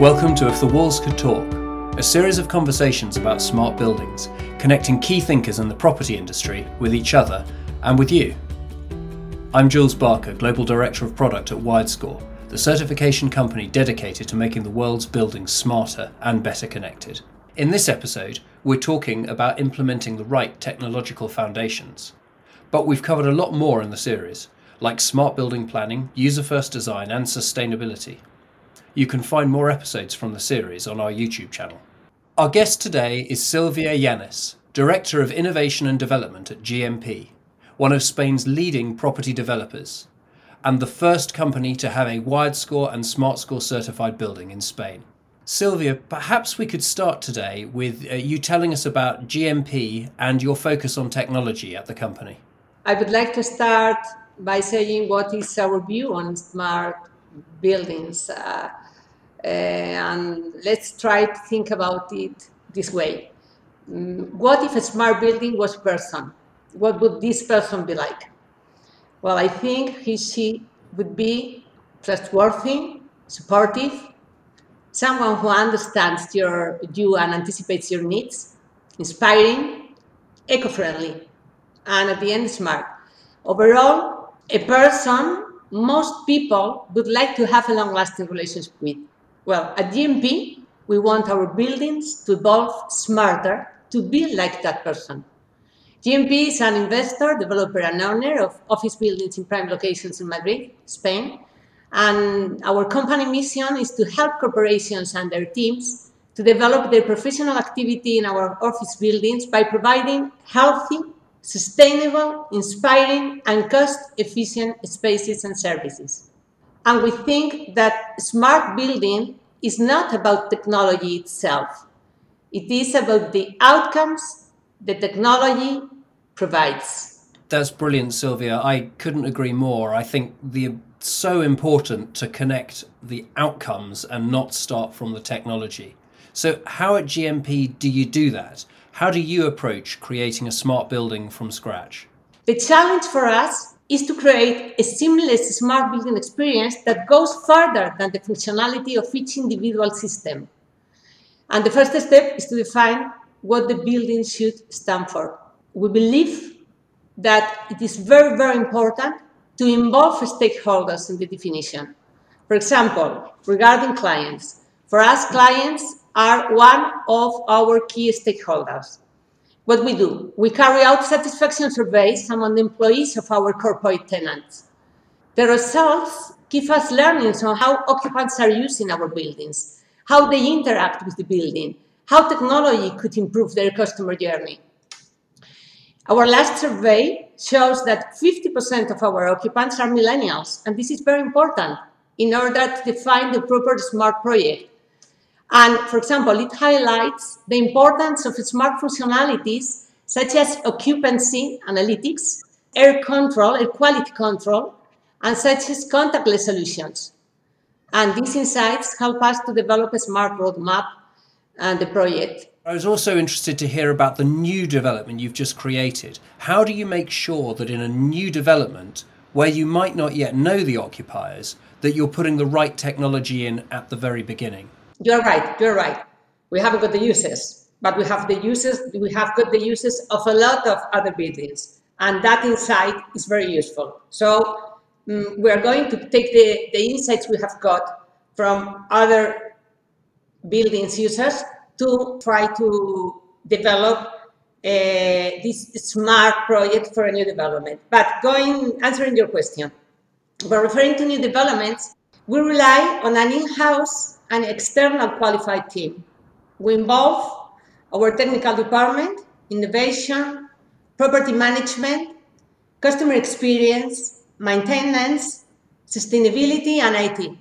Welcome to If the Walls Could Talk, a series of conversations about smart buildings, connecting key thinkers in the property industry with each other and with you. I'm Jules Barker, Global Director of Product at WiredScore, the certification company dedicated to making the world's buildings smarter and better connected. In this episode, we're talking about implementing the right technological foundations. But we've covered a lot more in the series, like smart building planning, user first design, and sustainability. You can find more episodes from the series on our YouTube channel. Our guest today is Silvia Llanes, Director of Innovation and Development at GMP, one of Spain's leading property developers, and the first company to have a WiredScore and SmartScore certified building in Spain. Silvia, perhaps we could start today with uh, you telling us about GMP and your focus on technology at the company. I would like to start by saying what is our view on smart buildings. Uh, and let's try to think about it this way. Mm, what if a smart building was a person? What would this person be like? Well, I think he, she would be trustworthy, supportive, someone who understands your you and anticipates your needs, inspiring, eco-friendly, and at the end smart. Overall, a person most people would like to have a long-lasting relationship with. Well, at GMP, we want our buildings to evolve smarter to be like that person. GMP is an investor, developer, and owner of office buildings in prime locations in Madrid, Spain, and our company mission is to help corporations and their teams to develop their professional activity in our office buildings by providing healthy, sustainable, inspiring, and cost efficient spaces and services. And we think that smart building is not about technology itself, it is about the outcomes the technology provides. That's brilliant, Silvia. I couldn't agree more. I think the so important to connect the outcomes and not start from the technology. So, how at GMP do you do that? How do you approach creating a smart building from scratch? The challenge for us is to create a seamless smart building experience that goes further than the functionality of each individual system. And the first step is to define what the building should stand for. We believe that it is very, very important to involve stakeholders in the definition. For example, regarding clients, for us, clients are one of our key stakeholders. What we do, we carry out satisfaction surveys among the employees of our corporate tenants. The results give us learnings on how occupants are using our buildings, how they interact with the building, how technology could improve their customer journey. Our last survey shows that 50% of our occupants are millennials, and this is very important in order to define the proper smart project. And for example, it highlights the importance of smart functionalities such as occupancy analytics, air control, air quality control, and such as contactless solutions. And these insights help us to develop a smart roadmap and the project I was also interested to hear about the new development you've just created. How do you make sure that in a new development, where you might not yet know the occupiers, that you're putting the right technology in at the very beginning? You're right, you're right. We haven't got the uses, but we have the uses, we have got the uses of a lot of other buildings. And that insight is very useful. So um, we are going to take the, the insights we have got from other buildings users to try to develop uh, this smart project for a new development. But going answering your question, we're referring to new developments. We rely on an in-house and external qualified team. We involve our technical department, innovation, property management, customer experience, maintenance, sustainability, and IT.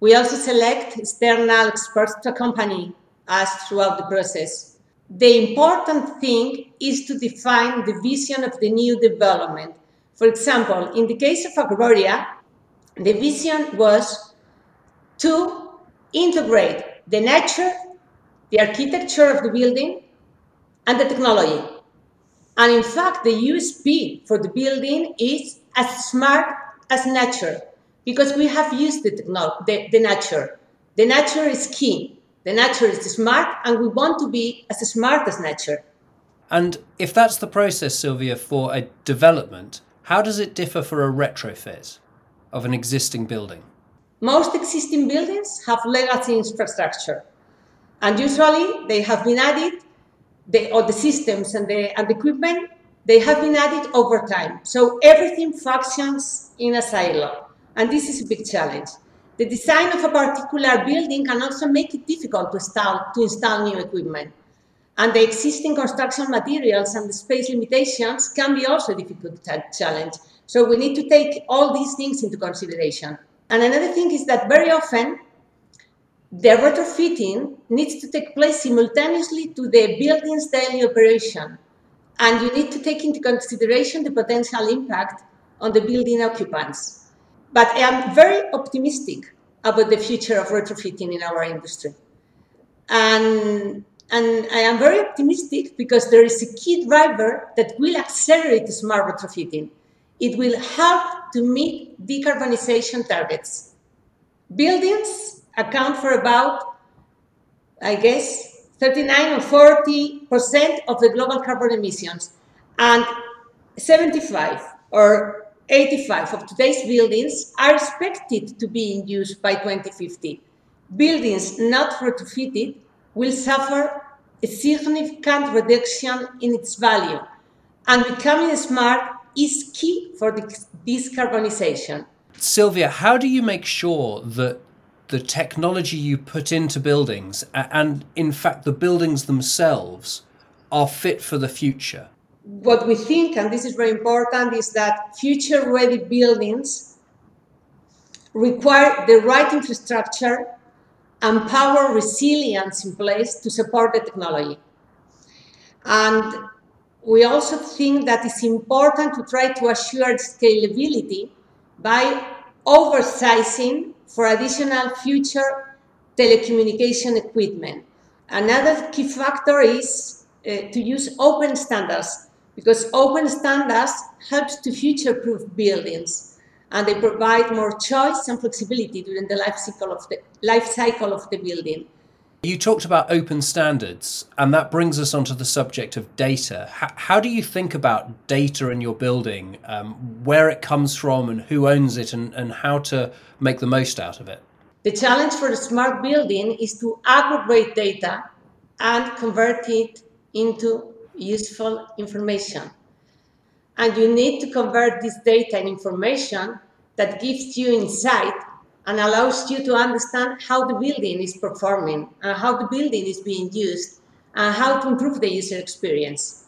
We also select external experts to accompany us throughout the process. The important thing is to define the vision of the new development. For example, in the case of Arboria, the vision was to integrate the nature, the architecture of the building, and the technology. And in fact, the USP for the building is as smart as nature because we have used the, technology, the, the nature The nature is key. The nature is smart, and we want to be as smart as nature. And if that's the process, Silvia, for a development, how does it differ for a retrofit of an existing building? Most existing buildings have legacy infrastructure, and usually they have been added, the, all the systems and the, and the equipment, they have been added over time. So everything functions in a silo, and this is a big challenge. The design of a particular building can also make it difficult to install, to install new equipment. And the existing construction materials and the space limitations can be also a difficult challenge. So we need to take all these things into consideration. And another thing is that very often the retrofitting needs to take place simultaneously to the building's daily operation. And you need to take into consideration the potential impact on the building occupants. But I am very optimistic about the future of retrofitting in our industry. And, and I am very optimistic because there is a key driver that will accelerate smart retrofitting. It will help to meet decarbonization targets. Buildings account for about, I guess, 39 or 40 percent of the global carbon emissions, and 75 or 85 of today's buildings are expected to be in use by 2050. Buildings not retrofitted will suffer a significant reduction in its value, and becoming smart is key for this decarbonization. Silvia, how do you make sure that the technology you put into buildings and, in fact, the buildings themselves are fit for the future? what we think, and this is very important, is that future ready buildings require the right infrastructure and power resilience in place to support the technology. And we also think that it's important to try to assure scalability by oversizing for additional future telecommunication equipment. Another key factor is uh, to use open standards because open standards helps to future-proof buildings and they provide more choice and flexibility during the life cycle of the life cycle of the building. You talked about open standards, and that brings us onto the subject of data. How, how do you think about data in your building, um, where it comes from, and who owns it, and, and how to make the most out of it? The challenge for a smart building is to aggregate data and convert it into useful information. And you need to convert this data and information that gives you insight and allows you to understand how the building is performing and how the building is being used and how to improve the user experience.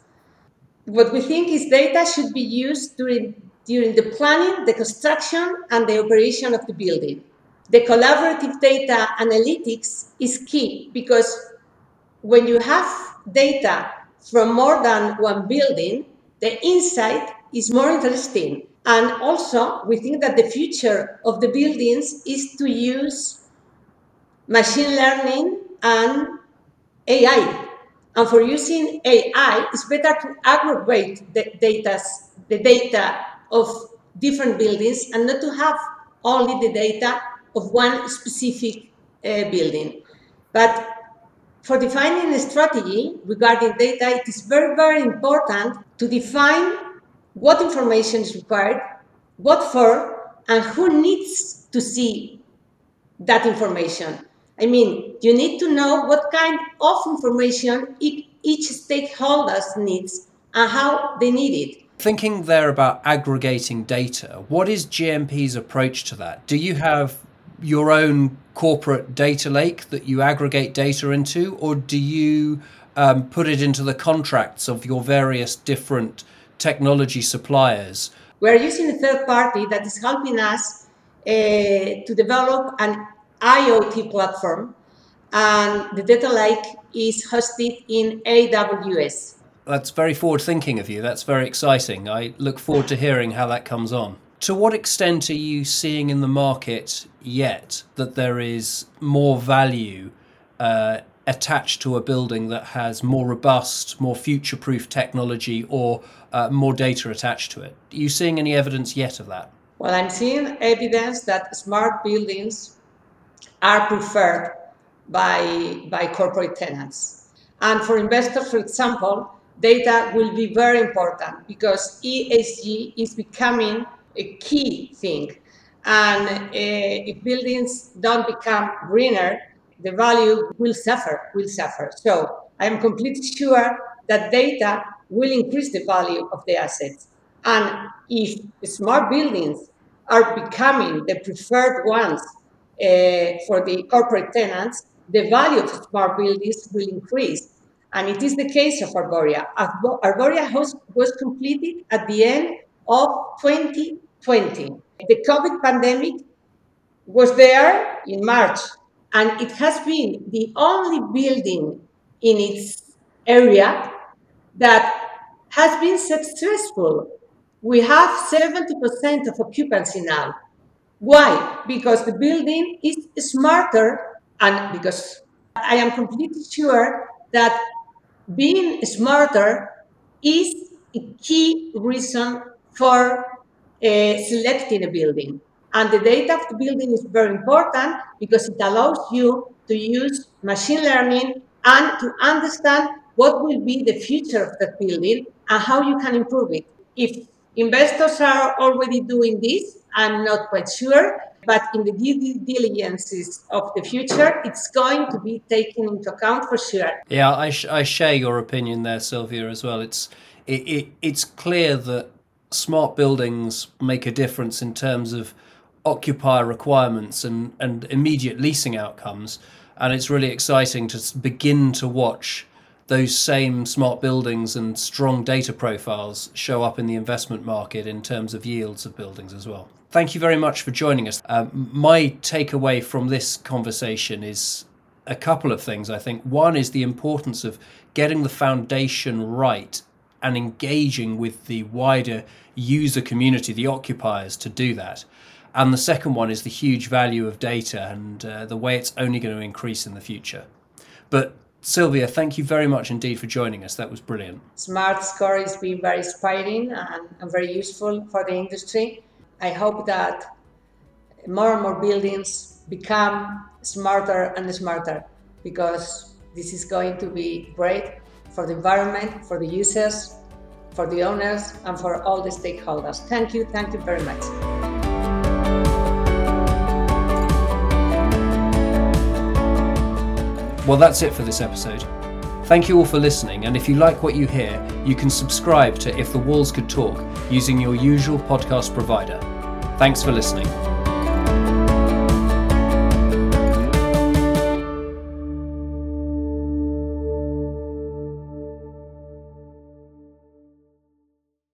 What we think is data should be used during, during the planning, the construction, and the operation of the building. The collaborative data analytics is key because when you have data from more than one building, the insight is more interesting. And also, we think that the future of the buildings is to use machine learning and AI. And for using AI, it's better to aggregate the, data, the data of different buildings and not to have only the data of one specific uh, building. But for defining a strategy regarding data, it is very, very important to define what information is required, what for, and who needs to see that information. I mean, you need to know what kind of information each stakeholder needs and how they need it. Thinking there about aggregating data, what is GMP's approach to that? Do you have your own corporate data lake that you aggregate data into, or do you um, put it into the contracts of your various different technology suppliers? We're using a third party that is helping us uh, to develop an IoT platform, and the data lake is hosted in AWS. That's very forward thinking of you. That's very exciting. I look forward to hearing how that comes on to what extent are you seeing in the market yet that there is more value uh, attached to a building that has more robust, more future proof technology or uh, more data attached to it? Are you seeing any evidence yet of that? Well, I'm seeing evidence that smart buildings are preferred by, by corporate tenants. And for investors, for example, data will be very important because ESG is becoming a key thing. And uh, if buildings don't become greener, the value will suffer, will suffer. So I am completely sure that data will increase the value of the assets. And if smart buildings are becoming the preferred ones uh, for the corporate tenants, the value of smart buildings will increase. And it is the case of Arboria. Arboria was, was completed at the end of 2020. The COVID pandemic was there in March, and it has been the only building in its area that has been successful. We have 70% of occupancy now. Why? Because the building is smarter and because I am completely sure that being smarter is a key reason for uh, selecting a building. And the data of the building is very important because it allows you to use machine learning and to understand what will be the future of that building and how you can improve it. If investors are already doing this, I'm not quite sure, but in the due diligences of the future, it's going to be taken into account for sure. Yeah, I, sh- I share your opinion there, Silvia, as well. It's it, it, it's clear that smart buildings make a difference in terms of occupier requirements and, and immediate leasing outcomes. And it's really exciting to begin to watch those same smart buildings and strong data profiles show up in the investment market in terms of yields of buildings as well. Thank you very much for joining us. Uh, my takeaway from this conversation is a couple of things, I think. One is the importance of getting the foundation right and engaging with the wider user community, the occupiers, to do that. And the second one is the huge value of data and uh, the way it's only going to increase in the future. But Silvia, thank you very much indeed for joining us. That was brilliant. SmartScore has been very inspiring and, and very useful for the industry. I hope that more and more buildings become smarter and smarter because this is going to be great for the environment, for the users, for the owners, and for all the stakeholders. Thank you, thank you very much. Well, that's it for this episode. Thank you all for listening, and if you like what you hear, you can subscribe to If the Walls Could Talk using your usual podcast provider. Thanks for listening.